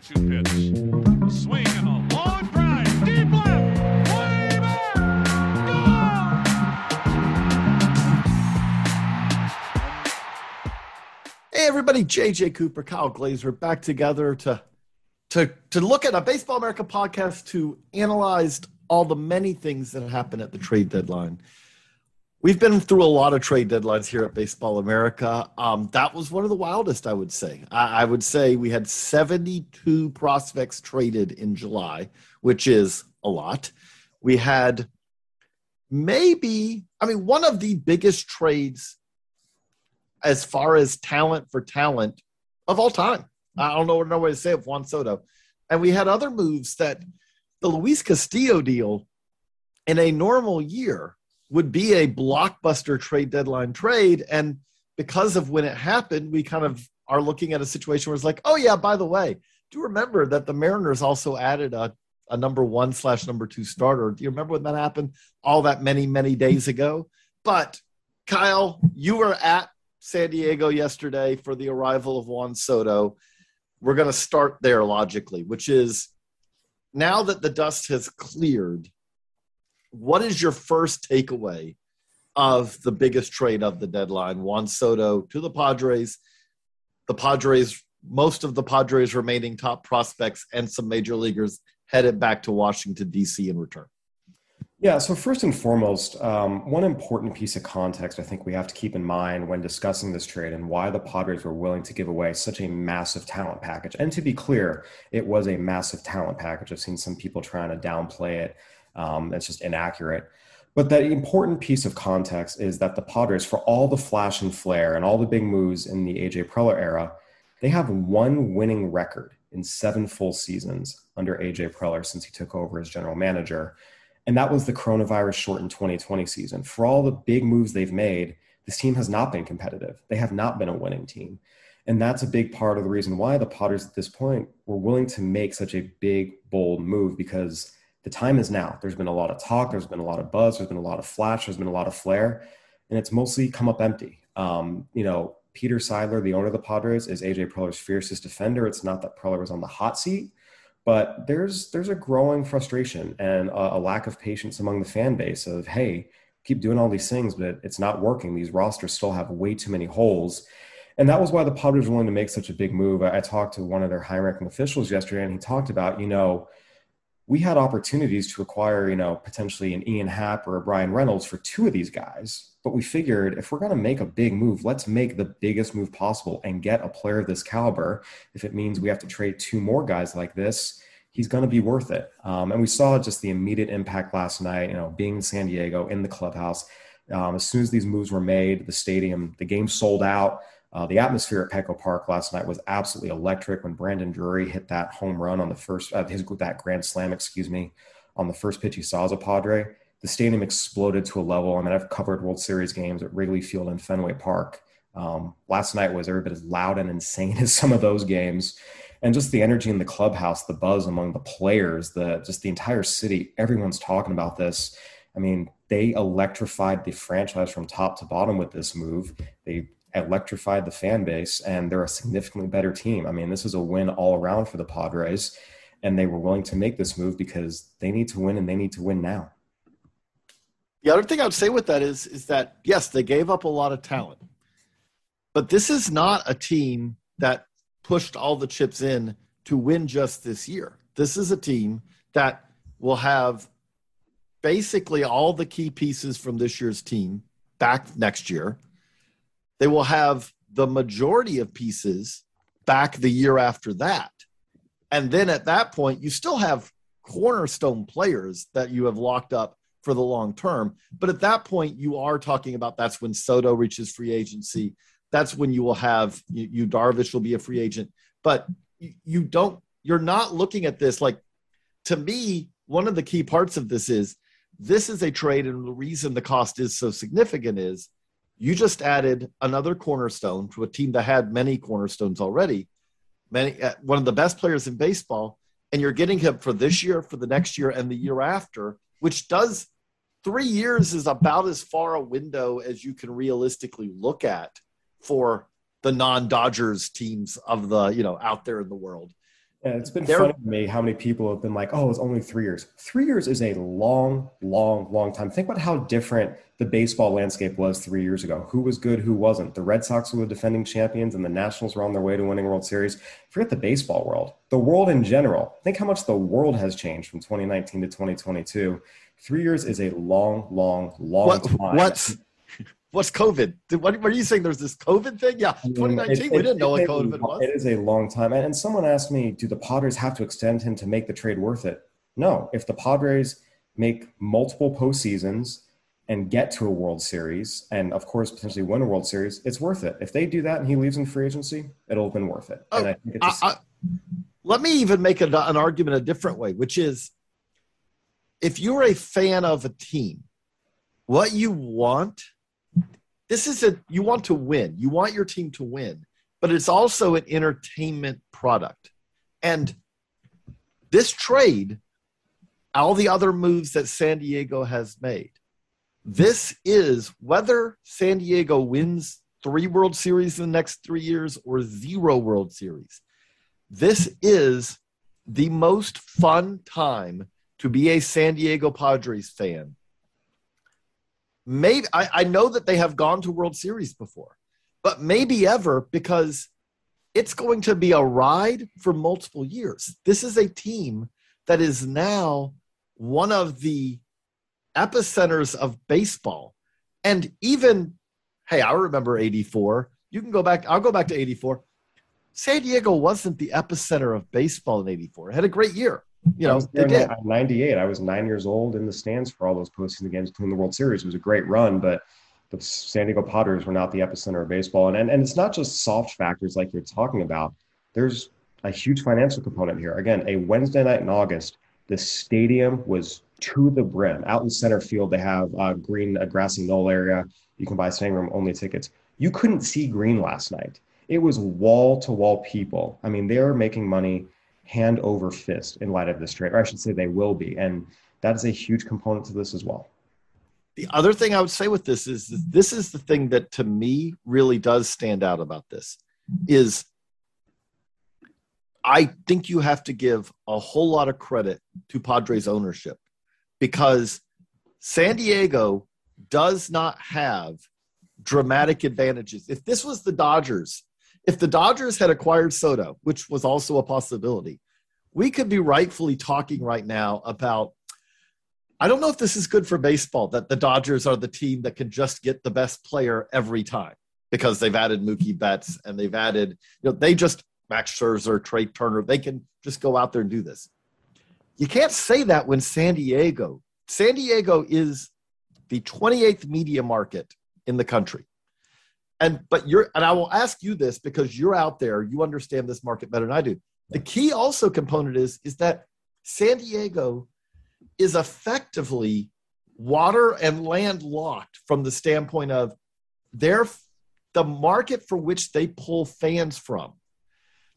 2 2 pitch. Swing and a long drive. Deep left. Way back. Hey everybody, JJ Cooper, Kyle Glaser back together to to to look at a Baseball America podcast to analyze all the many things that happen at the trade deadline. We've been through a lot of trade deadlines here at Baseball America. Um, that was one of the wildest, I would say. I, I would say we had 72 prospects traded in July, which is a lot. We had maybe, I mean, one of the biggest trades as far as talent for talent of all time. I don't know no way to say it, Juan Soto. And we had other moves that the Luis Castillo deal in a normal year would be a blockbuster trade deadline trade. And because of when it happened, we kind of are looking at a situation where it's like, oh, yeah, by the way, do remember that the Mariners also added a, a number one slash number two starter. Do you remember when that happened? All that many, many days ago. But Kyle, you were at San Diego yesterday for the arrival of Juan Soto. We're going to start there logically, which is now that the dust has cleared, what is your first takeaway of the biggest trade of the deadline? Juan Soto to the Padres, the Padres, most of the Padres' remaining top prospects and some major leaguers headed back to Washington, D.C. in return. Yeah, so first and foremost, um, one important piece of context I think we have to keep in mind when discussing this trade and why the Padres were willing to give away such a massive talent package. And to be clear, it was a massive talent package. I've seen some people trying to downplay it. Um, it's just inaccurate. But the important piece of context is that the Padres, for all the flash and flare and all the big moves in the AJ Preller era, they have one winning record in seven full seasons under AJ Preller since he took over as general manager. And that was the coronavirus shortened 2020 season. For all the big moves they've made, this team has not been competitive. They have not been a winning team. And that's a big part of the reason why the Padres at this point were willing to make such a big, bold move because the time is now. There's been a lot of talk, there's been a lot of buzz, there's been a lot of flash, there's been a lot of flair, and it's mostly come up empty. Um, you know, Peter Seidler, the owner of the Padres, is AJ Preller's fiercest defender. It's not that Preller was on the hot seat, but there's there's a growing frustration and a, a, lack of patience among the fan base of hey keep doing all these things but it's not working these rosters still have way too many holes and that was why the Padres were willing to make such a big move I, I talked to one of their high-ranking officials yesterday and he talked about you know we had opportunities to acquire you know potentially an Ian Happ or a Bryan Reynolds for two of these guys but we figured if we're going to make a big move let's make the biggest move possible and get a player of this caliber if it means we have to trade two more guys like this he's going to be worth it. Um, and we saw just the immediate impact last night, you know, being in San Diego in the clubhouse. Um, as soon as these moves were made, the stadium, the game sold out. Uh, the atmosphere at Petco Park last night was absolutely electric when Brandon Drury hit that home run on the first, uh, his that grand slam, excuse me, on the first pitch he saw as a Padre. The stadium exploded to a level. I mean, I've covered World Series games at Wrigley Field and Fenway Park. Um, last night was every bit as loud and insane as some of those games and just the energy in the clubhouse, the buzz among the players, the just the entire city, everyone's talking about this. I mean, they electrified the franchise from top to bottom with this move. They electrified the fan base, and they're a significantly better team. I mean, this is a win all around for the Padres, and they were willing to make this move because they need to win and they need to win now. The other thing I would say with that is is that yes, they gave up a lot of talent, but this is not a team that pushed all the chips in to win just this year. This is a team that will have basically all the key pieces from this year's team back next year. They will have the majority of pieces back the year after that. And then at that point, you still have cornerstone players that you have locked up for the long term. But at that point, you are talking about that's when Soto reaches free agency. That's when you will have you, you Darvish will be a free agent. But you, you don't, you're not looking at this like, to me, one of the key parts of this is this is a trade, and the reason the cost is so significant is you just added another cornerstone to a team that had many cornerstones already, many uh, one of the best players in baseball, and you're getting him for this year, for the next year, and the year after, which does three years is about as far a window as you can realistically look at for the non-Dodgers teams of the you know out there in the world. Yeah, it's been They're, funny to me how many people have been like, "Oh, it's only three years." Three years is a long, long, long time. Think about how different the baseball landscape was three years ago. Who was good, who wasn't? The Red Sox were the defending champions, and the Nationals were on their way to winning World Series. Forget the baseball world, the world in general. Think how much the world has changed from 2019 to 2022. Three years is a long, long, long what, time. What's what's COVID? What are you saying? There's this COVID thing? Yeah, 2019. It, we didn't know what COVID was. It is a long time. And, and someone asked me, do the Padres have to extend him to make the trade worth it? No. If the Padres make multiple postseasons and get to a World Series, and of course potentially win a World Series, it's worth it. If they do that and he leaves in free agency, it'll have been worth it. Oh, I just, I, I, let me even make a, an argument a different way, which is if you're a fan of a team, what you want – this is a you want to win. You want your team to win, but it's also an entertainment product. And this trade, all the other moves that San Diego has made, this is whether San Diego wins three World Series in the next three years or zero World Series. This is the most fun time to be a San Diego Padres fan maybe I, I know that they have gone to World Series before, but maybe ever because it's going to be a ride for multiple years. This is a team that is now one of the epicenters of baseball. And even, hey, I remember 84. You can go back, I'll go back to 84. San Diego wasn't the epicenter of baseball in 84. It had a great year. You know, they did. Uh, 98. I was nine years old in the stands for all those postseason games, including the World Series. It was a great run, but the San Diego Padres were not the epicenter of baseball. And, and, and it's not just soft factors like you're talking about. There's a huge financial component here. Again, a Wednesday night in August, the stadium was to the brim. Out in center field, they have a green, a grassy knoll area. You can buy standing room only tickets. You couldn't see green last night. It was wall to wall people. I mean, they are making money hand over fist in light of this trade, or I should say they will be. And that is a huge component to this as well. The other thing I would say with this is this is the thing that to me really does stand out about this is I think you have to give a whole lot of credit to Padres ownership because San Diego does not have dramatic advantages. If this was the Dodgers if the Dodgers had acquired Soto, which was also a possibility, we could be rightfully talking right now about. I don't know if this is good for baseball that the Dodgers are the team that can just get the best player every time because they've added Mookie Betts and they've added, you know, they just Max Scherzer, Trea Turner, they can just go out there and do this. You can't say that when San Diego, San Diego is the 28th media market in the country and but you're and i will ask you this because you're out there you understand this market better than i do. The key also component is is that san diego is effectively water and land locked from the standpoint of their the market for which they pull fans from.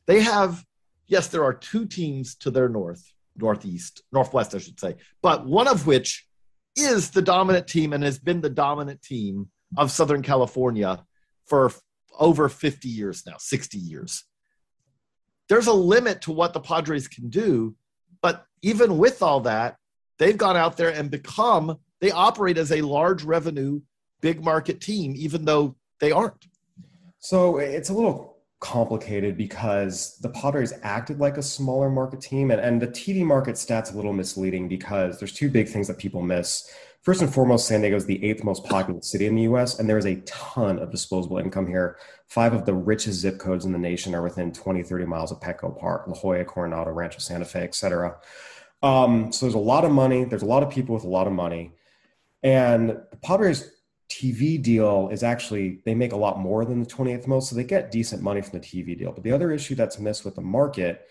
They have yes there are two teams to their north northeast northwest i should say but one of which is the dominant team and has been the dominant team of southern california for over 50 years now, 60 years. There's a limit to what the Padres can do, but even with all that, they've gone out there and become, they operate as a large revenue, big market team, even though they aren't. So it's a little complicated because the Padres acted like a smaller market team, and, and the TV market stats a little misleading because there's two big things that people miss. First and foremost, San Diego is the eighth most populous city in the U.S., and there is a ton of disposable income here. Five of the richest zip codes in the nation are within 20, 30 miles of Petco Park, La Jolla, Coronado, Rancho Santa Fe, et cetera. Um, so there's a lot of money. There's a lot of people with a lot of money. And the Padres TV deal is actually, they make a lot more than the 28th most. So they get decent money from the TV deal. But the other issue that's missed with the market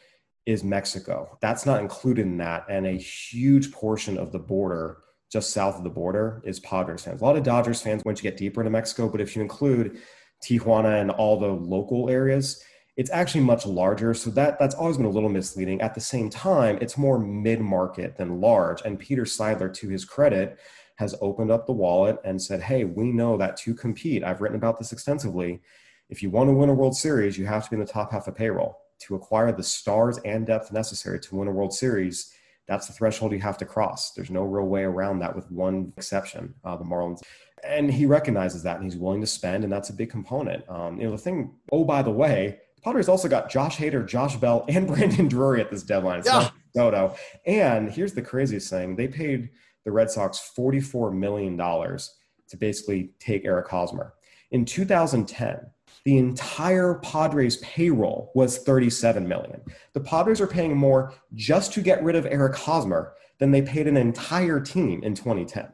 is Mexico. That's not included in that. And a huge portion of the border, just south of the border, is Padres fans. A lot of Dodgers fans once you get deeper into Mexico. But if you include Tijuana and all the local areas, it's actually much larger. So that that's always been a little misleading. At the same time, it's more mid-market than large. And Peter Seidler, to his credit, has opened up the wallet and said, Hey, we know that to compete, I've written about this extensively. If you want to win a World Series, you have to be in the top half of payroll. To acquire the stars and depth necessary to win a World Series, that's the threshold you have to cross. There's no real way around that, with one exception, uh, the Marlins. And he recognizes that, and he's willing to spend, and that's a big component. Um, you know, the thing. Oh, by the way, the Padres also got Josh Hader, Josh Bell, and Brandon Drury at this deadline. It's yeah. Soto. And here's the craziest thing: they paid the Red Sox $44 million to basically take Eric Hosmer. In 2010, the entire Padres payroll was 37 million. The Padres are paying more just to get rid of Eric Hosmer than they paid an entire team in 2010.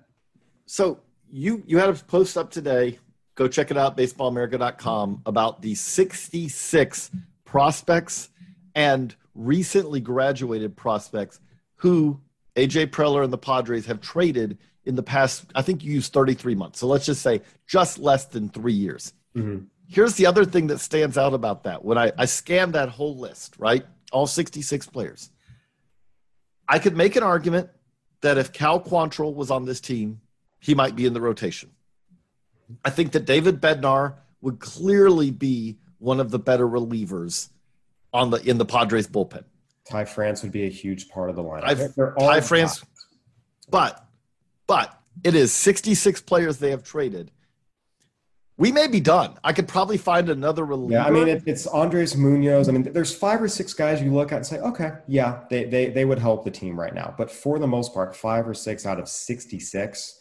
So you you had a post up today. Go check it out, baseballamerica.com, about the 66 prospects and recently graduated prospects who AJ Preller and the Padres have traded in the past, I think you used 33 months. So let's just say just less than three years. Mm-hmm. Here's the other thing that stands out about that. When I, I scanned that whole list, right? All 66 players, I could make an argument that if Cal Quantrill was on this team, he might be in the rotation. I think that David Bednar would clearly be one of the better relievers on the in the Padres bullpen. Ty France would be a huge part of the lineup. Ty France, but but it is 66 players they have traded. We may be done. I could probably find another reliever. Yeah, I mean it, it's Andres Munoz. I mean, there's five or six guys you look at and say, okay, yeah, they they they would help the team right now. But for the most part, five or six out of 66,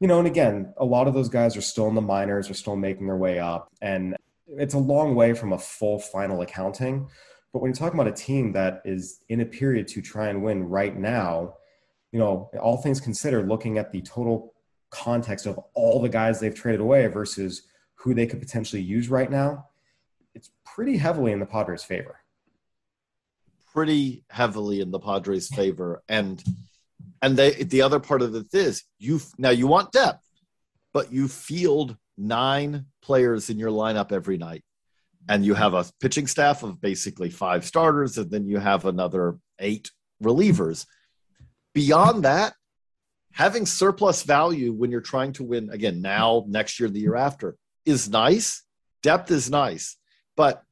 you know, and again, a lot of those guys are still in the minors, are still making their way up, and it's a long way from a full final accounting. But when you're talking about a team that is in a period to try and win right now, you know, all things considered, looking at the total context of all the guys they've traded away versus who they could potentially use right now, it's pretty heavily in the Padres' favor. Pretty heavily in the Padres' favor, and and they the other part of it is you now you want depth, but you field nine players in your lineup every night and you have a pitching staff of basically five starters, and then you have another eight relievers. Beyond that, having surplus value when you're trying to win again now, next year, the year after is nice. Depth is nice, but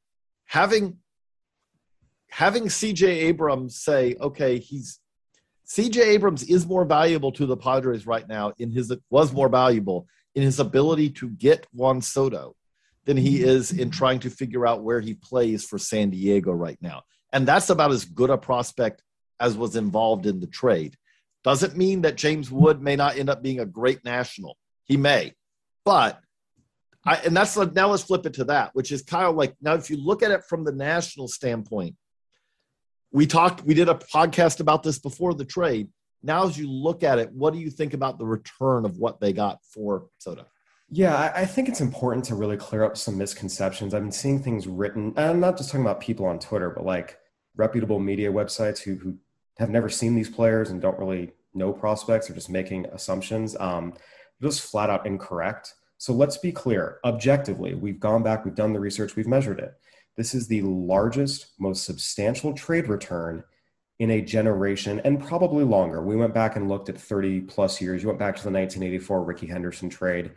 having having CJ Abrams say, okay, he's CJ Abrams is more valuable to the Padres right now in his was more valuable in his ability to get Juan Soto than he is in trying to figure out where he plays for San Diego right now. And that's about as good a prospect as was involved in the trade. Doesn't mean that James Wood may not end up being a great national. He may. But I, and that's now let's flip it to that, which is of like now if you look at it from the national standpoint, we talked, we did a podcast about this before the trade. Now, as you look at it, what do you think about the return of what they got for Soto? Yeah, I think it's important to really clear up some misconceptions. I've been seeing things written, and I'm not just talking about people on Twitter, but like reputable media websites who, who have never seen these players and don't really know prospects or just making assumptions. Um, just flat out incorrect. So let's be clear. Objectively, we've gone back, we've done the research, we've measured it. This is the largest, most substantial trade return in a generation and probably longer. We went back and looked at 30 plus years. You went back to the 1984 Rickey Henderson trade.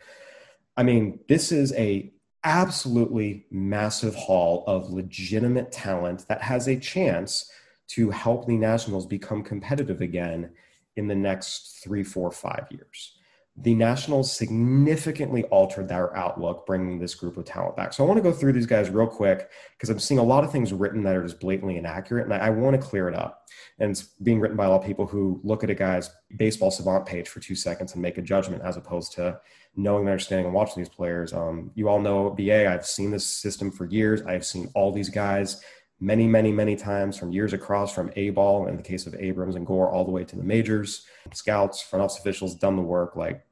I mean, this is a absolutely massive haul of legitimate talent that has a chance to help the Nationals become competitive again in the next three, four, five years. the Nationals significantly altered their outlook, bringing this group of talent back. So I want to go through these guys real quick because I'm seeing a lot of things written that are just blatantly inaccurate, and I, I want to clear it up. And it's being written by a lot of people who look at a guy's baseball savant page for two seconds and make a judgment, as opposed to knowing and understanding and watching these players. Um, you all know BA. I've seen this system for years. I've seen all these guys many, many, many times from years across, from A ball in the case of Abrams and Gore, all the way to the majors. Scouts, front office officials done the work. Like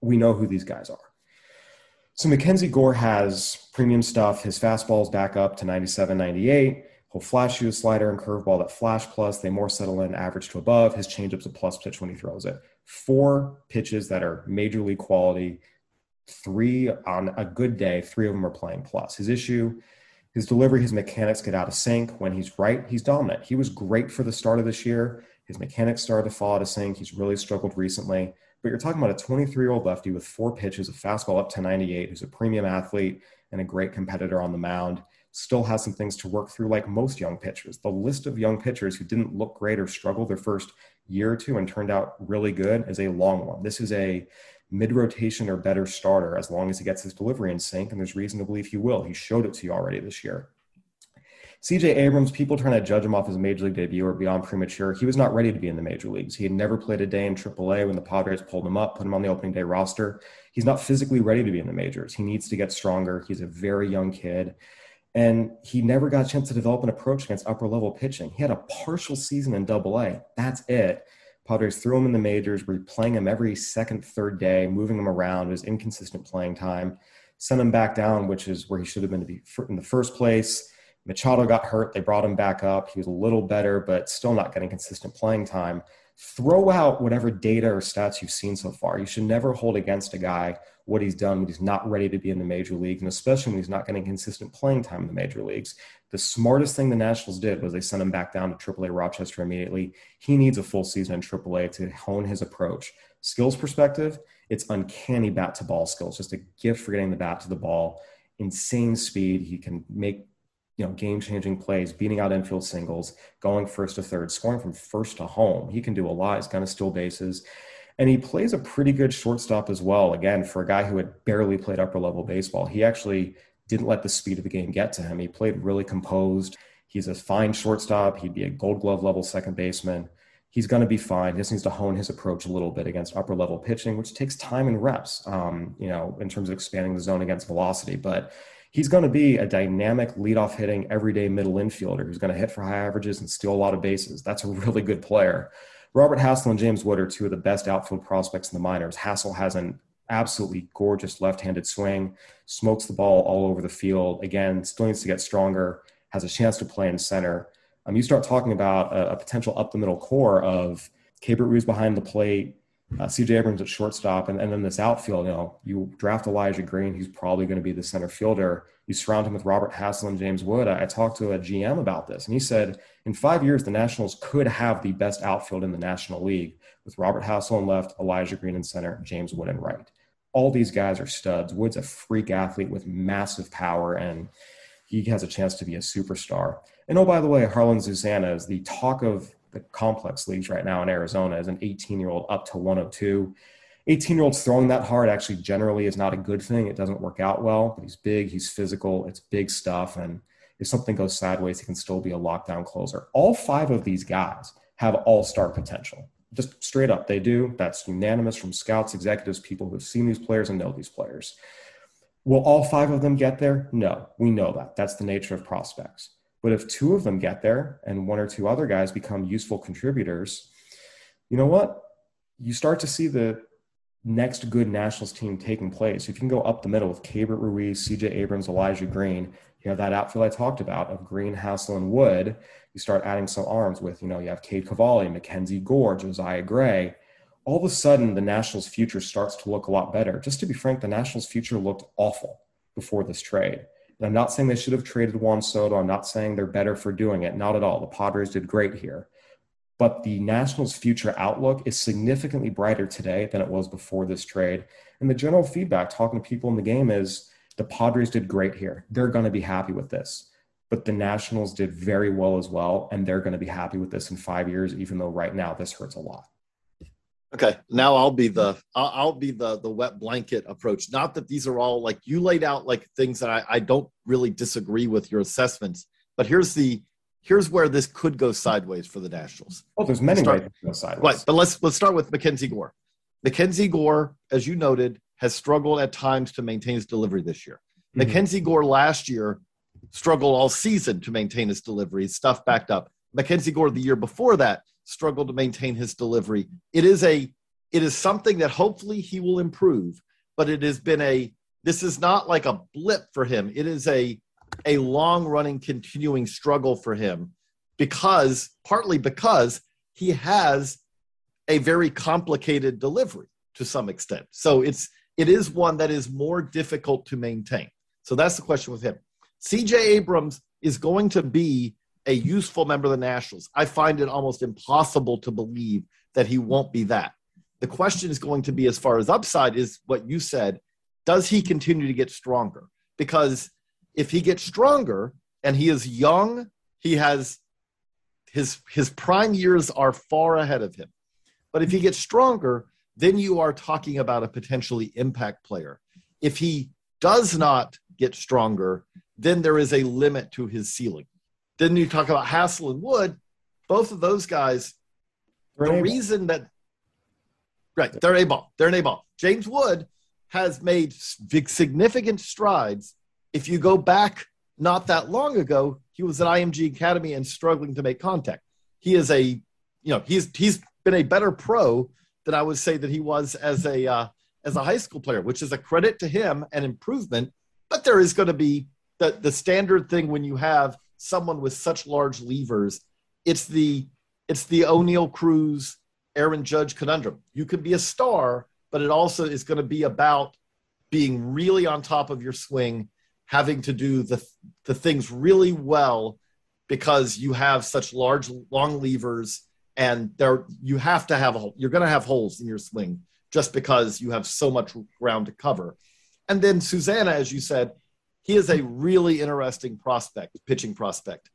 we know who these guys are. So Mackenzie Gore has premium stuff. His fastball is back up to 97, 98. He'll flash you a slider and curveball that flash plus. They more settle in average to above. His changeup's a plus pitch when he throws it. Four pitches that are major league quality. Three on a good day, three of them are playing plus. His issue, his delivery, his mechanics get out of sync. When he's right, he's dominant. He was great for the start of this year. His mechanics started to fall out of sync. He's really struggled recently. But you're talking about a 23 year old lefty with four pitches, a fastball up to 98, who's a premium athlete and a great competitor on the mound. Still has some things to work through, like most young pitchers. The list of young pitchers who didn't look great or struggle their first year or two and turned out really good is a long one. This is a mid rotation or better starter as long as he gets his delivery in sync, and there's reason to believe he will. He showed it to you already this year. CJ Abrams, people trying to judge him off his major league debut are beyond premature. He was not ready to be in the major leagues. He had never played a day in AAA when the Padres pulled him up, put him on the opening day roster. He's not physically ready to be in the majors. He needs to get stronger. He's a very young kid. And he never got a chance to develop an approach against upper level pitching. He had a partial season in double A. That's it. Padres threw him in the majors, were playing him every second, third day, moving him around, It was inconsistent playing time, sent him back down, which is where he should have been to be in the first place Machado got hurt. They brought him back up. He was a little better, but still not getting consistent playing time. Throw out whatever data or stats you've seen so far. You should never hold against a guy what he's done when he's not ready to be in the major league, and especially when he's not getting consistent playing time in the major leagues. The smartest thing the Nationals did was they sent him back down to AAA Rochester immediately. He needs a full season in AAA to hone his approach. Skills perspective, it's uncanny bat to ball skills, just a gift for getting the bat to the ball. Insane speed. He can make you know, game changing plays, beating out infield singles, going first to third, scoring from first to home. He can do a lot. He's kind of steal bases. And he plays a pretty good shortstop as well. Again, for a guy who had barely played upper level baseball, he actually didn't let the speed of the game get to him. He played really composed. He's a fine shortstop. He'd be a gold glove level second baseman. He's going to be fine. He just needs to hone his approach a little bit against upper level pitching, which takes time and reps, um, you know, in terms of expanding the zone against velocity. But he's going to be a dynamic leadoff hitting everyday middle infielder who's going to hit for high averages and steal a lot of bases. That's a really good player. Robert Hassell and James Wood are two of the best outfield prospects in the minors. Hassell has an absolutely gorgeous left-handed swing, smokes the ball all over the field. Again, still needs to get stronger, has a chance to play in center. Um, you start talking about a, a potential up the middle core of Keibert Ruiz behind the plate, uh, CJ Abrams at shortstop, and, and then this outfield, you know, you draft Elijah Green, he's probably going to be the center fielder. You surround him with Robert Hassell and James Wood. I, I, talked to a GM about this, and he said in five years, the Nationals could have the best outfield in the National League with Robert Hassell in left, Elijah Green in center, James Wood in right. All these guys are studs. Wood's a freak athlete with massive power, and he has a chance to be a superstar. And oh, by the way, Jarlin Susana is the talk of the complex leagues right now in Arizona as an 18 year old up to 102. 18 year olds throwing that hard actually generally is not a good thing. It doesn't work out well, but he's big, he's physical, it's big stuff. And if something goes sideways, he can still be a lockdown closer. All five of these guys have all star potential. Just straight up, they do. That's unanimous from scouts, executives, people who have seen these players and know these players. Will all five of them get there? No, we know that. That's the nature of prospects. But if two of them get there and one or two other guys become useful contributors, you know what? You start to see the next good Nationals team taking place. If you can go up the middle with Keibert Ruiz, CJ Abrams, Elijah Green, you have that outfield I talked about of Green, Hassell, and Wood. You start adding some arms with, you know, you have Cade Cavalli, Mackenzie Gore, Josiah Gray. All of a sudden, the Nationals' future starts to look a lot better. Just to be frank, the Nationals' future looked awful before this trade. And I'm not saying they should have traded Juan Soto. I'm not saying they're better for doing it. Not at all. The Padres did great here. But the Nationals' future outlook is significantly brighter today than it was before this trade. And the general feedback, talking to people in the game, is the Padres did great here. They're going to be happy with this. But the Nationals did very well as well. And they're going to be happy with this in five years, even though right now this hurts a lot. Okay, now I'll be the I'll, be the the wet blanket approach. Not that these are all like you laid out like things that I, I don't really disagree with your assessments, but here's the here's where this could go sideways for the Nationals. Oh, there's many Start- ways to go sideways. Right, but let's let's start with Mackenzie Gore. Mackenzie Gore, as you noted, has struggled at times to maintain his delivery this year. Mhm. Mackenzie Gore last year struggled all season to maintain his delivery, his stuff backed up. Mackenzie Gore the year before that struggled to maintain his delivery. It is a it is something that hopefully he will improve, but it has been a this is not like a blip for him. It is a a long running continuing struggle for him because partly because he has a very complicated delivery to some extent. So it's it is one that is more difficult to maintain. So that's the question with him. CJ Abrams is going to be a useful member of the Nationals. I find it almost impossible to believe that he won't be that. The question is going to be as far as upside is what you said, does he continue to get stronger? Because if he gets stronger and he is young, he has his his prime years are far ahead of him. But if he gets stronger, then you are talking about a potentially impact player. If he does not get stronger, then there is a limit to his ceiling. Then you talk about Hassell and Wood. Both of those guys, They're the reason that right, they're a ball. They're an A ball. James Wood has made big, significant strides. If you go back not that long ago, he was at IMG Academy and struggling to make contact. He is a, you know, he's he's been a better pro than I would say that he was as a uh, as a high school player, which is a credit to him and improvement. But there is going to be the the standard thing when you have someone with such large levers. It's the it's the Oneil Cruz, Aaron Judge conundrum. You can be a star, but it also is going to be about being really on top of your swing, having to do the the things really well because you have such large long levers and there you have to have a you're going to have holes in your swing just because you have so much ground to cover. And then Susana, as you said, he is a really interesting prospect, pitching prospect.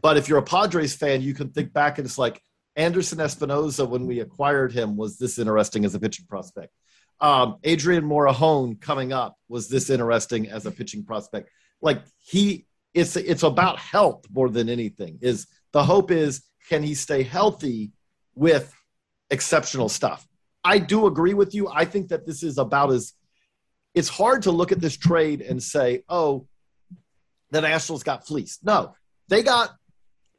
But if you're a Padres fan, you can think back and it's like Anderson Espinoza, when we acquired him, was this interesting as a pitching prospect. Um, Adrian Morejon coming up was this interesting as a pitching prospect. Like he, it's it's about health more than anything. Is the hope is can he stay healthy with exceptional stuff? I do agree with you. I think that this is about as it's hard to look at this trade and say, oh, the Nationals got fleeced. No, they got.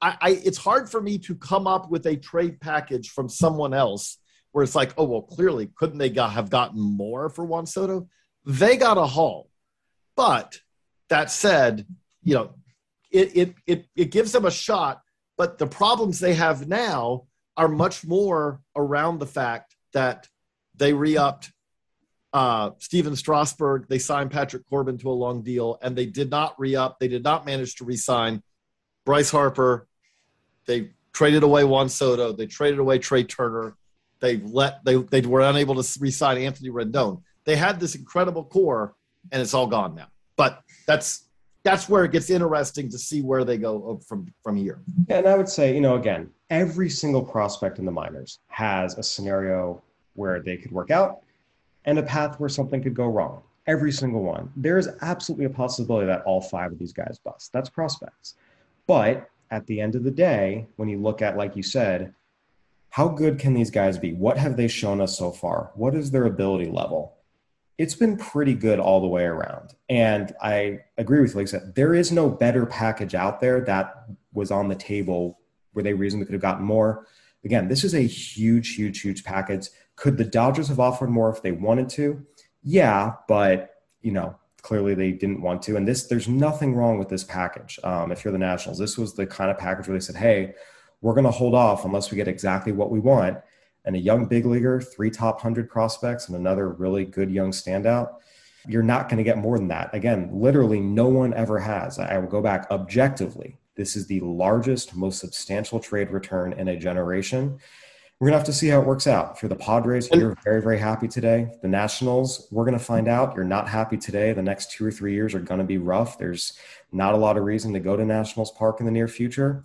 I, I it's hard for me to come up with a trade package from someone else where it's like, oh well, clearly couldn't they got, have gotten more for Juan Soto? They got a haul, but that said, you know, it it it, it gives them a shot. But the problems they have now are much more around the fact that they re-upped uh, Stephen Strasburg. They signed Patrick Corbin to a long deal, and they did not re-up. They did not manage to re-sign Bryce Harper. They traded away Juan Soto. They traded away Trea Turner. They let they they were unable to re-sign Anthony Rendon. They had this incredible core, and it's all gone now. But that's that's where it gets interesting to see where they go from from here. And I would say, you know, again, every single prospect in the minors has a scenario where they could work out and a path where something could go wrong. Every single one. There is absolutely a possibility that all five of these guys bust. That's prospects. But at the end of the day, when you look at, like you said, how good can these guys be? What have they shown us so far? What is their ability level? It's been pretty good all the way around. And I agree with said, there is no better package out there that was on the table where they reasonably could have gotten more. Again, this is a huge, huge, huge package. Could the Dodgers have offered more if they wanted to? Yeah, but you know, clearly they didn't want to. And this, there's nothing wrong with this package. Um, if you're the Nationals, this was the kind of package where they said, "Hey, we're going to hold off unless we get exactly what we want." And a young big leaguer, three top hundred prospects, and another really good young standout. You're not going to get more than that. Again, literally, no one ever has. I will go back objectively. This is the largest, most substantial trade return in a generation. We're going to have to see how it works out. You're the Padres, you're very, very happy today. The Nationals, we're going to find out. You're not happy today. The next two or three years are going to be rough. There's not a lot of reason to go to Nationals Park in the near future.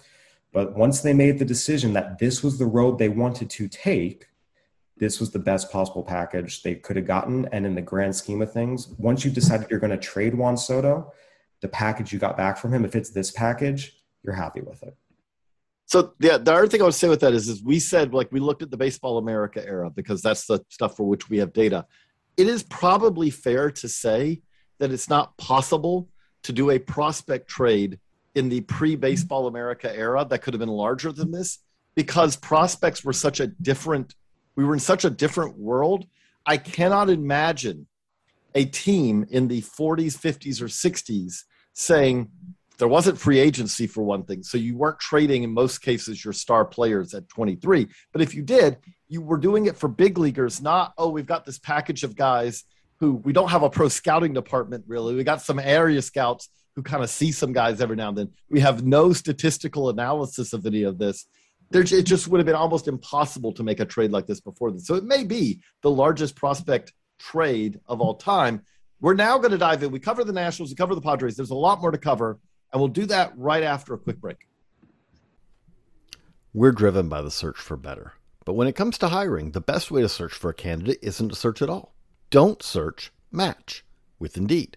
But once they made the decision that this was the road they wanted to take, this was the best possible package they could have gotten. And in the grand scheme of things, once you've decided you're going to trade Juan Soto, the package you got back from him, if it's this package, you're happy with it. So yeah, the other thing I would say with that is, is we said like we looked at the Baseball America era because that's the stuff for which we have data. It is probably fair to say that it's not possible to do a prospect trade in the pre-Baseball America era that could have been larger than this because prospects were such a different. We were in such a different world. I cannot imagine a team in the 40s, 50s, or 60s saying there wasn't free agency for one thing. So you weren't trading in most cases your star players at 23. But if you did, you were doing it for big leaguers, not, oh, we've got this package of guys who we don't have a pro scouting department really. We got some area scouts who kind of see some guys every now and then. We have no statistical analysis of any of this. There, it just would have been almost impossible to make a trade like this before this. So it may be the largest prospect trade of all time. We're now going to dive in. We cover the Nationals, we cover the Padres. There's a lot more to cover, and we'll do that right after a quick break. We're driven by the search for better. But when it comes to hiring, the best way to search for a candidate isn't to search at all. Don't search, match with Indeed.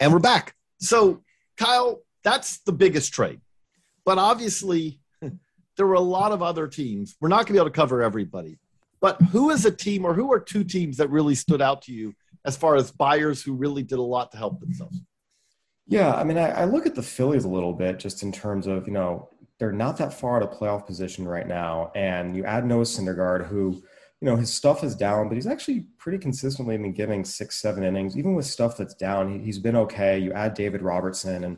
And we're back. So, Kyle, that's the biggest trade. But obviously, there were a lot of other teams. We're not going to be able to cover everybody. But who is a team or who are two teams that really stood out to you as far as buyers who really did a lot to help themselves? Yeah, I mean, I, I look at the Phillies a little bit just in terms of, you know, they're not that far out of playoff position right now. And you add Noah Syndergaard, who you know, his stuff is down, but he's actually pretty consistently been giving six, seven innings, even with stuff that's down. He, has been okay. You add David Robertson, and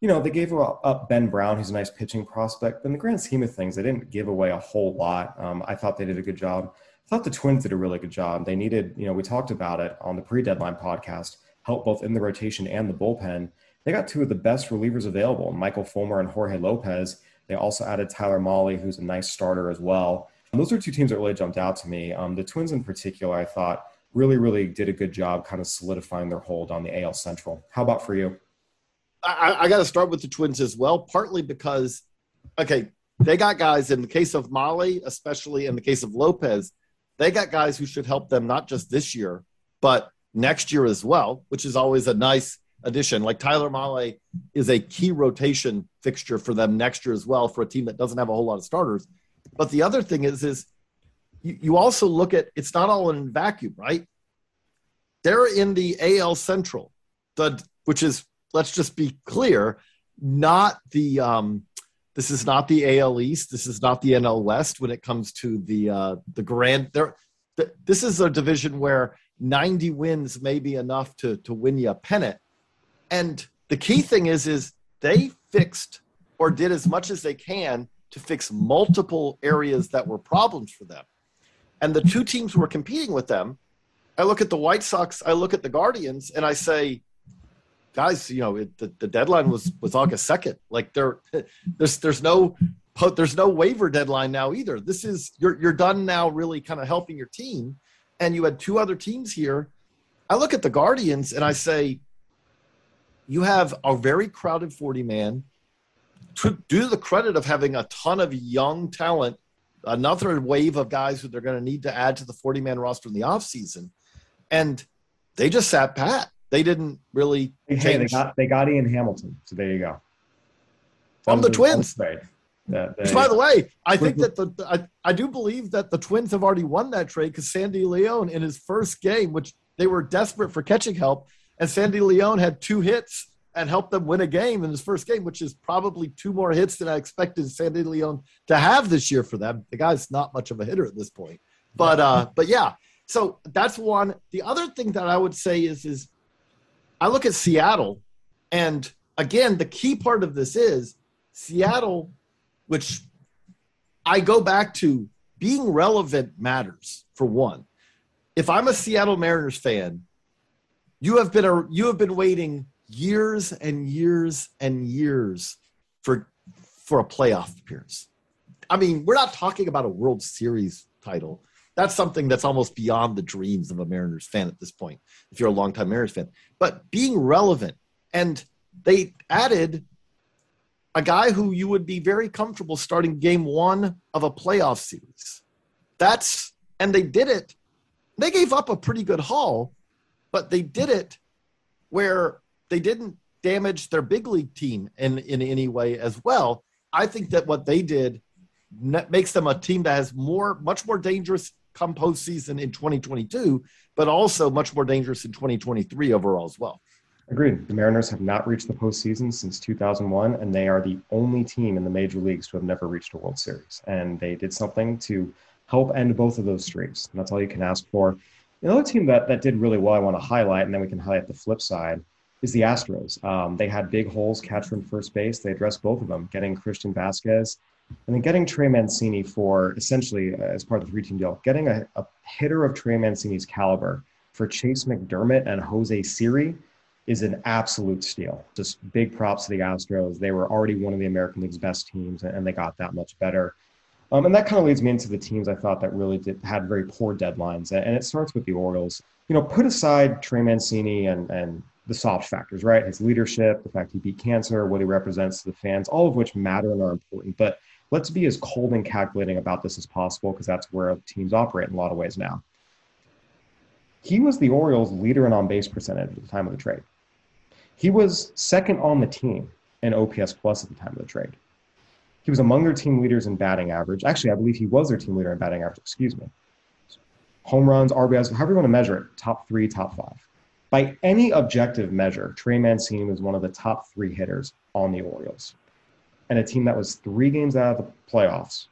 you know they gave up Ben Brown, who's a nice pitching prospect. But in the grand scheme of things, they didn't give away a whole lot. Um, I thought they did a good job. I thought the Twins did a really good job. They needed, you know, we talked about it on the pre-deadline podcast, help both in the rotation and the bullpen. They got two of the best relievers available, Michael Fulmer and Jorge Lopez. They also added Tyler Mahle, who's a nice starter as well. Those are two teams that really jumped out to me. Um, the Twins, in particular, I thought really, really did a good job kind of solidifying their hold on the AL Central. How about for you? I, I got to start with the Twins as well, partly because, okay, they got guys in the case of Mahle, especially in the case of Lopez, they got guys who should help them not just this year, but next year as well, which is always a nice addition. Like Tyler Mahle is a key rotation fixture for them next year as well for a team that doesn't have a whole lot of starters. But the other thing is, is you, you also look at it's not all in vacuum, right? They're in the AL Central, the which is let's just be clear, not the um, this is not the AL East. This is not the NL West when it comes to the uh, the grand. There, the, this is a division where 90 wins may be enough to to win you a pennant. And the key thing is, is they fixed or did as much as they can to fix multiple areas that were problems for them. And the two teams were competing with them, I look at the White Sox, I look at the Guardians, and I say, guys, you know, it, the, the deadline was was August second. Like there, there's there's no there's no waiver deadline now either. This is you're you're done now, really kind of helping your team, and you had two other teams here. I look at the Guardians and I say, you have a very crowded 40 man. To do the credit of having a ton of young talent, another wave of guys who they're going to need to add to the 40 man roster in the offseason. And they just sat pat. They didn't really hey, they got they got Ian Hamilton, so there you go. From the Twins. Which, by the way, I think that the, the I, I do believe that the Twins have already won that trade because Sandy Leon in his first game, which they were desperate for catching help, and Sandy Leon had two hits and helped them win a game in his first game, which is probably two more hits than I expected Sandy Leon to have this year for them. The guy's not much of a hitter at this point, but uh, but yeah. So that's one. The other thing that I would say is is I look at Seattle, and again, the key part of this is Seattle, which I go back to being relevant matters for one. If I'm a Seattle Mariners fan, you have been a you have been waiting years and years and years for for a playoff appearance. I mean, we're not talking about a World Series title. That's something that's almost beyond the dreams of a Mariners fan at this point, if you're a longtime Mariners fan. But being relevant, and they added a guy who you would be very comfortable starting game one of a playoff series. That's, and they did it. They gave up a pretty good haul, but they did it where they didn't damage their big league team in, in any way as well. I think that what they did makes them a team that has more, much more dangerous come postseason in 2022, but also much more dangerous in 2023 overall as well. Agreed. The Mariners have not reached the postseason since 2001, and they are the only team in the major leagues to have never reached a World Series. And they did something to help end both of those streaks. And that's all you can ask for. Another team that, that did really well, I want to highlight, and then we can highlight the flip side, is the Astros. Um, they had big holes, catcher and first base. They addressed both of them, getting Christian Vazquez and then getting Trey Mancini for essentially, uh, as part of the three team deal, getting a, a hitter of Trey Mancini's caliber for Chase McDermott and Jose Siri is an absolute steal. Just big props to the Astros. They were already one of the American League's best teams, and they got that much better. Um, and that kind of leads me into the teams I thought that really did, had very poor deadlines. And it starts with the Orioles. You know, put aside Trey Mancini and, and the soft factors, right? His leadership, the fact he beat cancer, what he represents to the fans, all of which matter and are important. But let's be as cold and calculating about this as possible because that's where teams operate in a lot of ways now. He was the Orioles' leader in on base percentage at the time of the trade. He was second on the team in OPS plus at the time of the trade. He was among their team leaders in batting average. Actually, I believe he was their team leader in batting average, excuse me. Home runs, RBIs, however you want to measure it, top three, top five. By any objective measure, Trey Mancini was one of the top three hitters on the Orioles. And a team that was three games out of the playoffs,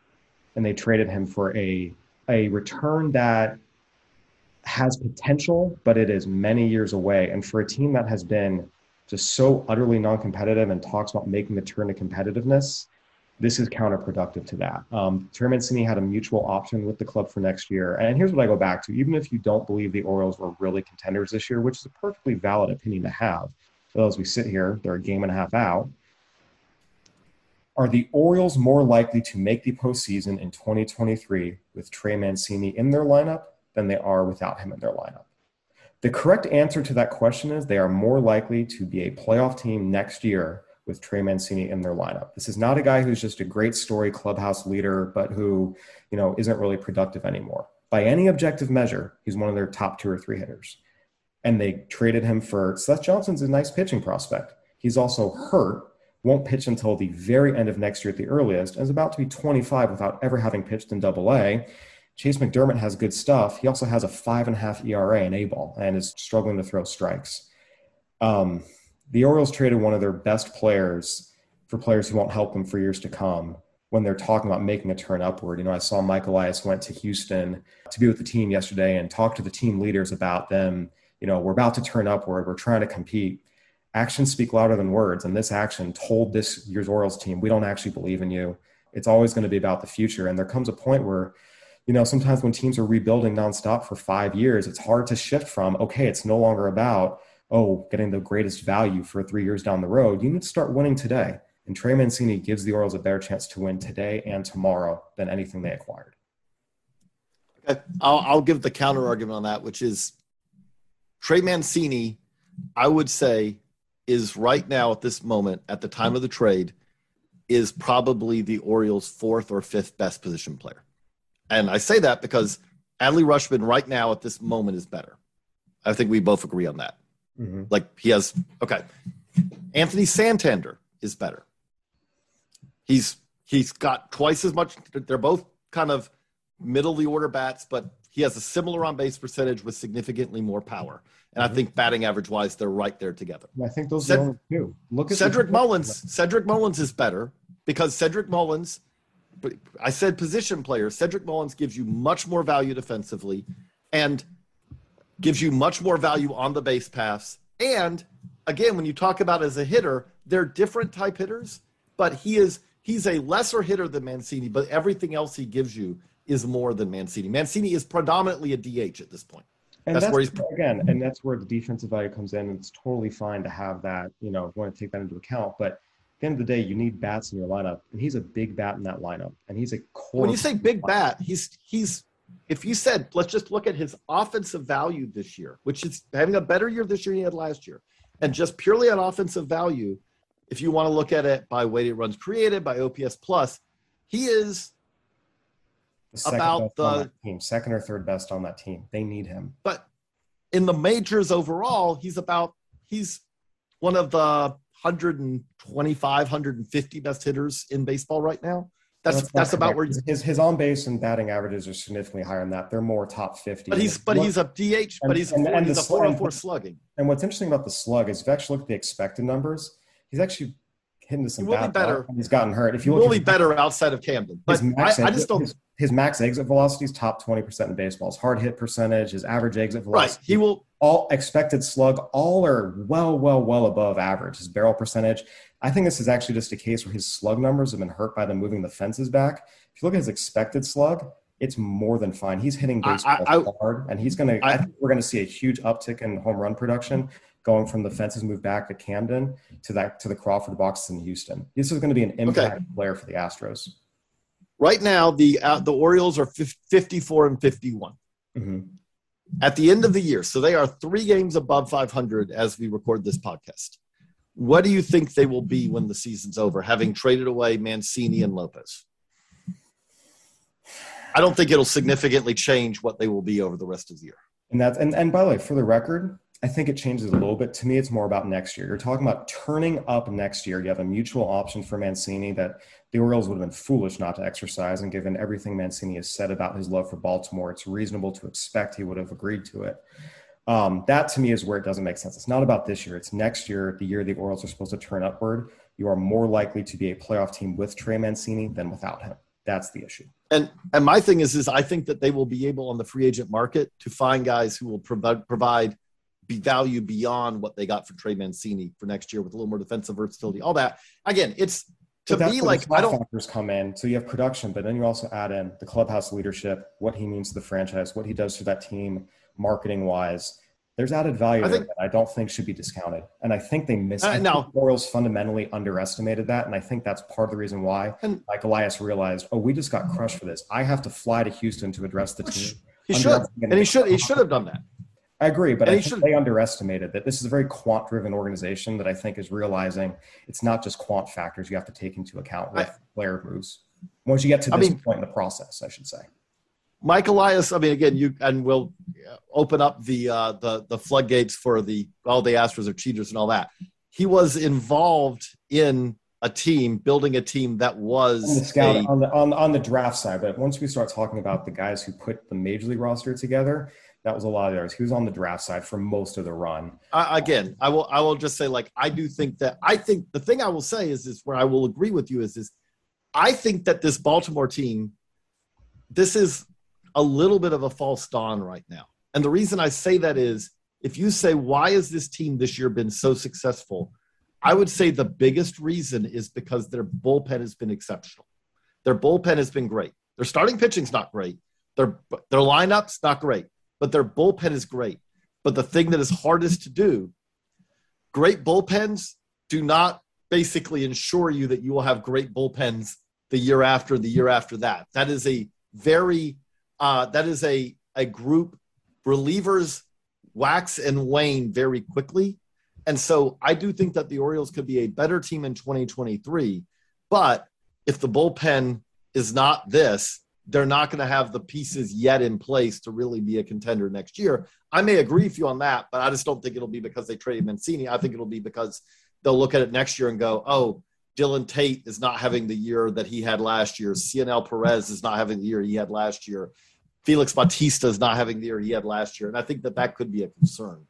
and they traded him for a, a return that has potential, but it is many years away. And for a team that has been just so utterly non competitive and talks about making the turn to competitiveness, this is counterproductive to that. Um, Trey Mancini had a mutual option with the club for next year. And here's what I go back to even if you don't believe the Orioles were really contenders this year, which is a perfectly valid opinion to have, as we sit here, they're a game and a half out. Are the Orioles more likely to make the postseason in 2023 with Trey Mancini in their lineup than they are without him in their lineup? The correct answer to that question is they are more likely to be a playoff team next year with Trey Mancini in their lineup. This is not a guy who's just a great story clubhouse leader, but who, you know, isn't really productive anymore. By any objective measure, he's one of their top two or three hitters. And they traded him for Seth Johnson's a nice pitching prospect. He's also hurt, won't pitch until the very end of next year at the earliest, and is about to be 25 without ever having pitched in double A. Chase McDermott has good stuff. He also has a five and a half ERA in A ball and is struggling to throw strikes. Um, the Orioles traded one of their best players for players who won't help them for years to come when they're talking about making a turn upward. You know, I saw Mike Elias went to Houston to be with the team yesterday and talk to the team leaders about them. You know, we're about to turn upward. We're trying to compete. actions speak louder than words. And this action told this year's Orioles team, we don't actually believe in you. It's always going to be about the future. And there comes a point where, you know, sometimes when teams are rebuilding nonstop for five years, it's hard to shift from, okay, it's no longer about, oh, getting the greatest value for three years down the road. You need to start winning today. And Trey Mancini gives the Orioles a better chance to win today and tomorrow than anything they acquired. Okay. I'll, I'll give the counter argument on that, which is Trey Mancini, I would say, is right now at this moment, at the time of the trade, is probably the Orioles' fourth or fifth best position player. And I say that because Adley Rutschman right now at this moment is better. I think we both agree on that. Mm-hmm. Like he has, okay. Anthony Santander is better. He's he's got twice as much. They're both kind of middle of the order bats, but he has a similar on base percentage with significantly more power. And mm-hmm. I think batting average wise, they're right there together. I think those Ced- are two. Look at Cedric Mullins. Cedric Mullins is better because Cedric Mullins. I said position player. Cedric Mullins gives you much more value defensively, and gives you much more value on the base paths. And again, when you talk about as a hitter, they're different type hitters, but he is he's a lesser hitter than Mancini, but everything else he gives you is more than Mancini. Mancini is predominantly a DH at this point. And that's, that's where he's again, and that's where the defensive value comes in. And it's totally fine to have that, you know, want to take that into account. But at the end of the day, you need bats in your lineup, and he's a big bat in that lineup, and he's a core. When you say big bat, he's he's. If you said, let's just look at his offensive value this year, which is having a better year this year than he had last year, and just purely on offensive value, if you want to look at it by weighted runs created by OPS plus, he is the about the team, second or third best on that team. They need him. But in the majors overall, he's about he's one of the 125, 150 best hitters in baseball right now. That's that's, that's about where his his on base and batting averages are significantly higher than that. They're more top 50. But he's but he's a DH, but he's, and, a, and he's a 404 slugging. And what's interesting about the slug is if you actually look at the expected numbers, he's actually hitting some he will be better. He's gotten hurt. If you will be better outside of Camden, but I, I, just don't. His, his, max exit velocity is top twenty percent in baseball. His hard hit percentage, his average exit velocity, right? He will all expected slug, all are well, well, well above average. His barrel percentage. I think this is actually just a case where his slug numbers have been hurt by them moving the fences back. If you look at his expected slug, it's more than fine. He's hitting baseball I, I, hard, and he's going to. I, think we're going to see a huge uptick in home run production going from the fences move back to Camden to that to the Crawford boxes in Houston. This is going to be an impact okay. player for the Astros. Right now, the uh, the Orioles are 54 and 51. Mm-hmm. At the end of the year, so they are three games above 500 as we record this podcast. What do you think they will be when the season's over, having traded away Mancini and Lopez? I don't think it'll significantly change what they will be over the rest of the year. And that's and, and by the way, for the record, I think it changes a little bit. To me, it's more about next year. You're talking about turning up next year. You have a mutual option for Mancini that the Orioles would have been foolish not to exercise. And given everything Mancini has said about his love for Baltimore, it's reasonable to expect he would have agreed to it. Um, that to me is where it doesn't make sense. It's not about this year. It's next year, the year the Orioles are supposed to turn upward. You are more likely to be a playoff team with Trey Mancini than without him. That's the issue. And and my thing is, is I think that they will be able on the free agent market to find guys who will provide provide be value beyond what they got for Trey Mancini for next year with a little more defensive versatility. All that again, it's to me like I don't factors come in. So you have production, but then you also add in the clubhouse leadership, what he means to the franchise, what he does to that team, marketing wise. There's added value I think, that I don't think should be discounted, and I think they missed. Uh, no, Orioles fundamentally underestimated that, and I think that's part of the reason why and, Mike Elias realized, oh, we just got crushed for this. I have to fly to Houston to address the team. He should, and he should. He should have done that. I agree, but I think they underestimated that this is a very quant driven organization that I think is realizing it's not just quant factors you have to take into account with I, player moves. Once you get to this I mean, point in the process, I should say. Mike Elias, I mean, again, you and we'll open up the uh, the the floodgates for the all the Astros are cheaters and all that. He was involved in a team, building a team that was on the scout a, on the on, on the draft side. But once we start talking about the guys who put the major league roster together, that was a lot of theirs. He was on the draft side for most of the run. Again, I will I will just say like I do think that I think the thing I will say is is where I will agree with you is is I think that this Baltimore team, this is a little bit of a false dawn right now. And the reason I say that is if you say, why has this team this year been so successful? I would say the biggest reason is because their bullpen has been exceptional. Their bullpen has been great. Their starting pitching's not great. Their their lineup's not great, but their bullpen is great. But the thing that is hardest to do, great bullpens do not basically ensure you that you will have great bullpens the year after the year after that. That is a very uh, that is a a group relievers wax and wane very quickly. And so I do think that the Orioles could be a better team in 2023. But if the bullpen is not this, they're not going to have the pieces yet in place to really be a contender next year. I may agree with you on that, but I just don't think it'll be because they traded Mancini. I think it'll be because they'll look at it next year and go, oh, Dylan Tate is not having the year that he had last year. Cionel Perez is not having the year he had last year. Felix Bautista is not having the year he had last year. And I think that that could be a concern.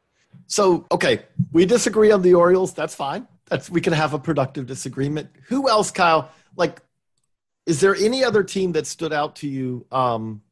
So, okay, we disagree on the Orioles. That's fine. That's we can have a productive disagreement. Who else, Kyle? Like, is there any other team that stood out to you, um,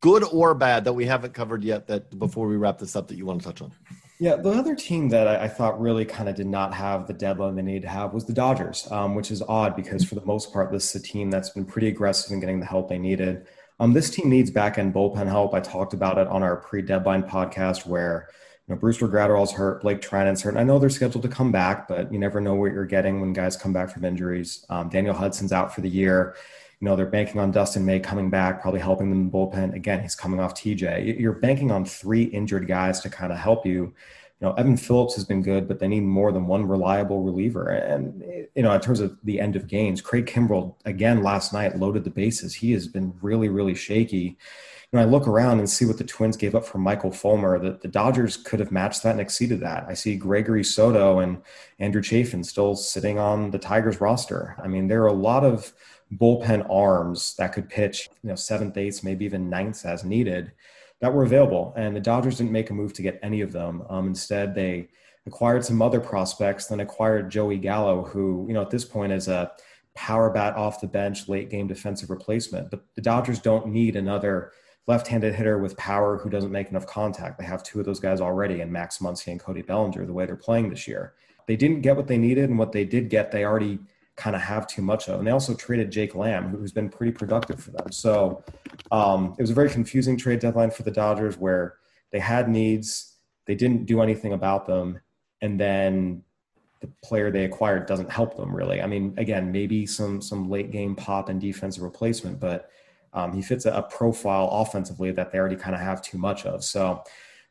good or bad, that we haven't covered yet? That before we wrap this up, that you want to touch on? Yeah, the other team that I, I thought really kind of did not have the deadline they needed to have was the Dodgers, um, which is odd because for the most part, this is a team that's been pretty aggressive in getting the help they needed. Um, this team needs back end bullpen help. I talked about it on our pre deadline podcast where you know, Brusdar Graterol's hurt, Blake Treinen's hurt. I know they're scheduled to come back, but you never know what you're getting when guys come back from injuries. Um, Daniel Hudson's out for the year. You know, they're banking on Dustin May coming back, probably helping them in the bullpen. Again, he's coming off TJ. You're banking on three injured guys to kind of help you you know, Evan Phillips has been good, but they need more than one reliable reliever. And, you know, in terms of the end of games, Craig Kimbrel, again, last night loaded the bases. He has been really, really shaky. When I look around and see what the Twins gave up for Michael Fulmer, That the Dodgers could have matched that and exceeded that. I see Gregory Soto and Andrew Chafin still sitting on the Tigers roster. I mean, there are a lot of bullpen arms that could pitch, you know, seventh, eighth, maybe even ninths as needed that were available. And the Dodgers didn't make a move to get any of them. Um, instead, they acquired some other prospects, then acquired Joey Gallo, who, you know, at this point is a power bat off the bench, late game defensive replacement. But the Dodgers don't need another left-handed hitter with power who doesn't make enough contact. They have two of those guys already in Max Muncy and Cody Bellinger, the way they're playing this year. They didn't get what they needed, and what they did get, they already – kind of have too much of. And they also traded Jake Lamb, who's been pretty productive for them. So um, it was a very confusing trade deadline for the Dodgers where they had needs, they didn't do anything about them, and then the player they acquired doesn't help them really. I mean, again, maybe some some late game pop and defensive replacement, but um, he fits a, a profile offensively that they already kind of have too much of. So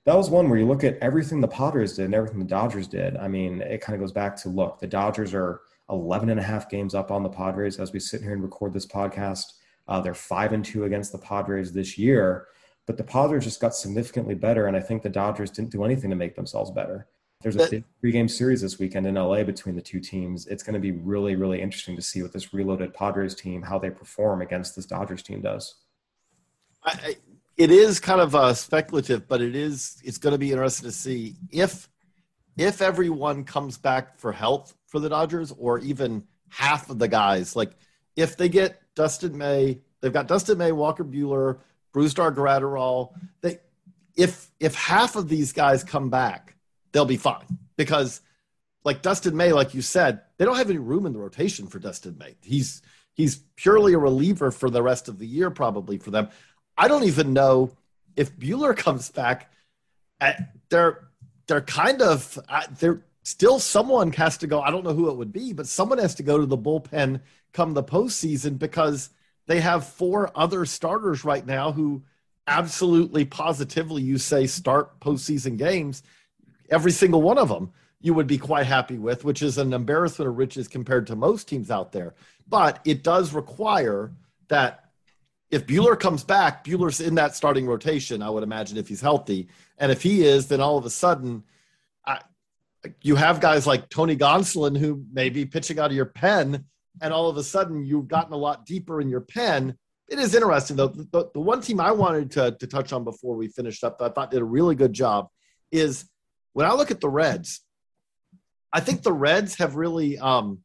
that was one where you look at everything the Padres did and everything the Dodgers did. I mean, it kind of goes back to look, the Dodgers are 11 and a half games up on the Padres as we sit here and record this podcast. Uh, they're five and two against the Padres this year, but the Padres just got significantly better, and I think the Dodgers didn't do anything to make themselves better. There's a three game series this weekend in LA between the two teams. It's going to be really, really interesting to see what this reloaded Padres team, how they perform against this Dodgers team does. I, it is kind of uh, speculative, but it is it's going to be interesting to see if if everyone comes back for health for the Dodgers, or even half of the guys. Like if they get Dustin May, they've got Dustin May, Walker Buehler, Brusdar Graterol. They if if half of these guys come back, they'll be fine because like Dustin May, like you said, they don't have any room in the rotation for Dustin May. He's he's purely a reliever for the rest of the year, probably for them. I don't even know if Buehler comes back. Eh, they're they're kind of they're still someone has to go. I don't know who it would be, but someone has to go to the bullpen come the postseason because they have four other starters right now who absolutely positively you say start postseason games. Every single one of them you would be quite happy with, which is an embarrassment of riches compared to most teams out there. But it does require that if Buehler comes back, Buehler's in that starting rotation, I would imagine, if he's healthy. And if he is, then all of a sudden – you have guys like Tony Gonsolin who may be pitching out of your pen, and all of a sudden you've gotten a lot deeper in your pen. It is interesting though. The, the one team I wanted to, to touch on before we finished up, that I thought did a really good job, is when I look at the Reds. I think the Reds have really, um,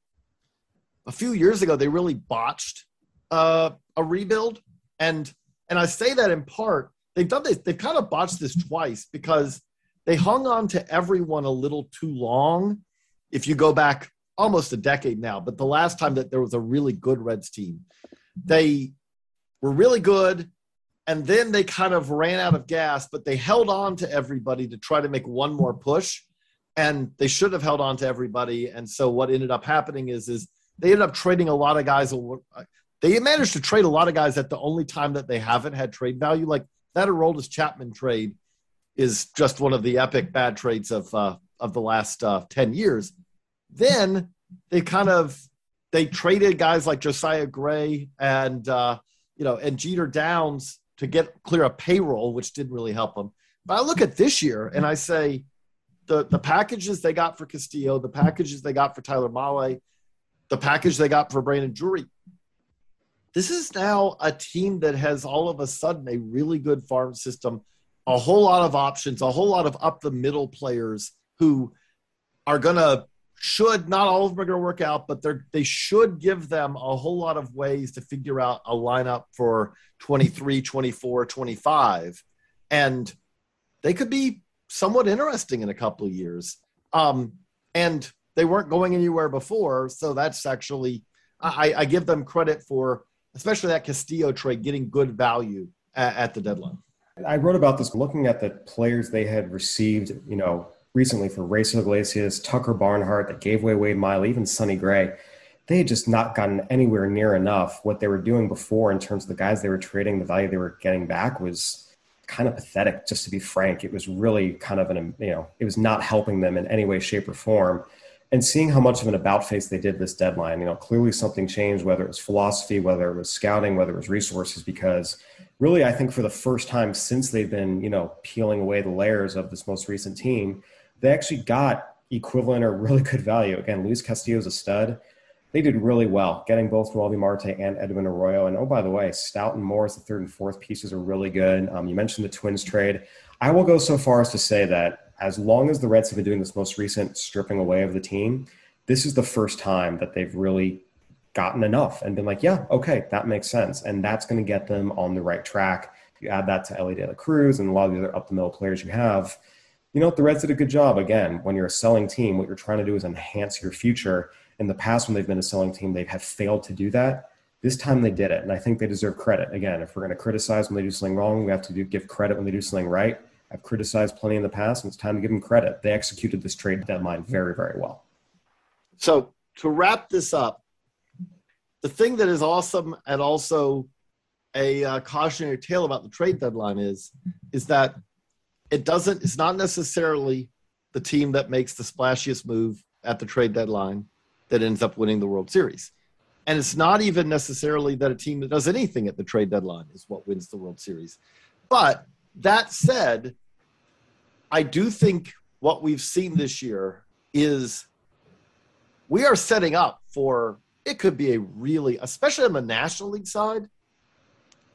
a few years ago, they really botched uh, a rebuild, and and I say that in part they've done this. They've kind of botched this twice because they hung on to everyone a little too long. If you go back almost a decade now, but the last time that there was a really good Reds team, they were really good. And then they kind of ran out of gas, but they held on to everybody to try to make one more push. And they should have held on to everybody. And so what ended up happening is, is they ended up trading a lot of guys. They managed to trade a lot of guys at the only time that they haven't had trade value. Like that Aroldis Chapman trade is just one of the epic bad trades of uh, of the last uh, ten years. Then they kind of they traded guys like Josiah Gray and uh, you know and Jeter Downs to get clear a payroll, which didn't really help them. But I look at this year and I say the the packages they got for Castillo, the packages they got for Tyler Mahle, the package they got for Brandon Drury. This is now a team that has all of a sudden a really good farm system a whole lot of options, a whole lot of up the middle players who are going to should not all of them are going to work out, but they're they should give them a whole lot of ways to figure out a lineup for 23, 24, 25. And they could be somewhat interesting in a couple of years. Um, and they weren't going anywhere before, so that's actually I, I give them credit for especially that Castillo trade getting good value at, at the deadline. I wrote about this looking at the players they had received, you know, recently for Raisel Iglesias, Tucker Barnhart, that gave away Wade Miley, even Sonny Gray. They had just not gotten anywhere near enough. What they were doing before in terms of the guys they were trading, the value they were getting back was kind of pathetic, just to be frank. It was really kind of an, you know, it was not helping them in any way, shape, or form and seeing how much of an about face they did this deadline, you know, clearly something changed, whether it was philosophy, whether it was scouting, whether it was resources, because really, I think for the first time since they've been, you know, peeling away the layers of this most recent team, they actually got equivalent or really good value. Again, Luis Castillo is a stud. They did really well getting both Noelvi Marte and Edwin Arroyo. And oh, by the way, Stoudt and Moore as the third and fourth pieces are really good. Um, you mentioned the Twins trade. I will go so far as to say that as long as the Reds have been doing this most recent stripping away of the team, this is the first time that they've really gotten enough and been like, yeah, okay, that makes sense. And that's going to get them on the right track. You add that to Elly De La Cruz and a lot of the other up the middle players you have. You know, the Reds did a good job. Again, when you're a selling team, what you're trying to do is enhance your future. In the past, when they've been a selling team, they have failed to do that. This time they did it, and I think they deserve credit. Again, if we're going to criticize when they do something wrong, we have to do, give credit when they do something right. I've criticized plenty in the past, and it's time to give them credit. They executed this trade deadline very, very well. So to wrap this up, the thing that is awesome and also a uh, cautionary tale about the trade deadline is is that it doesn't it's not necessarily the team that makes the splashiest move at the trade deadline that ends up winning the World Series. And it's not even necessarily that a team that does anything at the trade deadline is what wins the World Series. But that said, I do think what we've seen this year is we are setting up for it could be a really, especially on the National League side.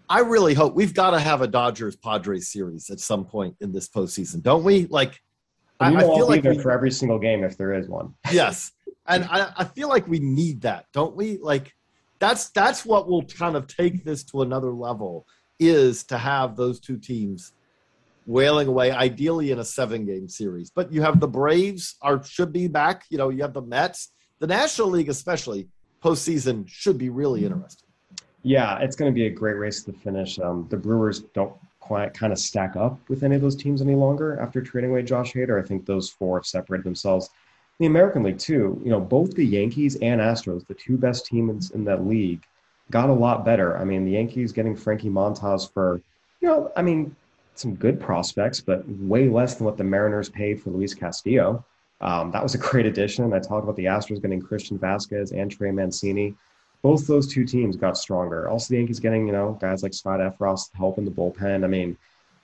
I really hope we've got to have a Dodgers Padres series at some point in this postseason, don't we? Like, I, I, feel like we, for every single game if there is one. yes, and I, I feel like we need that, don't we? Like, that's that's what will kind of take this to another level is to have those two teams wailing away, ideally in a seven game series. But you have the Braves are should be back. You know, you have the Mets, the National League, especially postseason should be really interesting. Yeah, it's going to be a great race to the finish. Um, the Brewers don't quite kind of stack up with any of those teams any longer after trading away Josh Hader. I think those four have separated themselves. The American League too. You know, both the Yankees and Astros, the two best teams in that league, got a lot better. I mean, the Yankees getting Frankie Montas for, you know, I mean, some good prospects, but way less than what the Mariners paid for Luis Castillo. Um, that was a great addition. I talked about the Astros getting Christian Vazquez and Trey Mancini. Both those two teams got stronger. Also, the Yankees getting, you know, guys like Scott Effross help in the bullpen. I mean,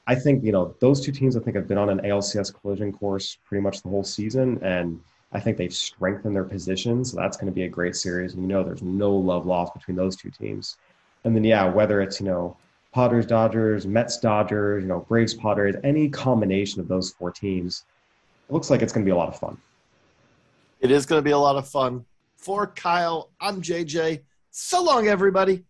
I think, you know, those two teams, I think, have been on an ALCS collision course pretty much the whole season. And I think they've strengthened their position. So that's going to be a great series. And you know, there's no love lost between those two teams. And then, yeah, whether it's, you know, Padres, Dodgers, Mets, Dodgers, you know, Braves, Padres, any combination of those four teams, it looks like it's going to be a lot of fun. It is going to be a lot of fun. For Kyle, I'm JJ. So long, everybody.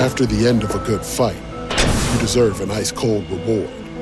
After the end of a good fight, you deserve an ice cold reward.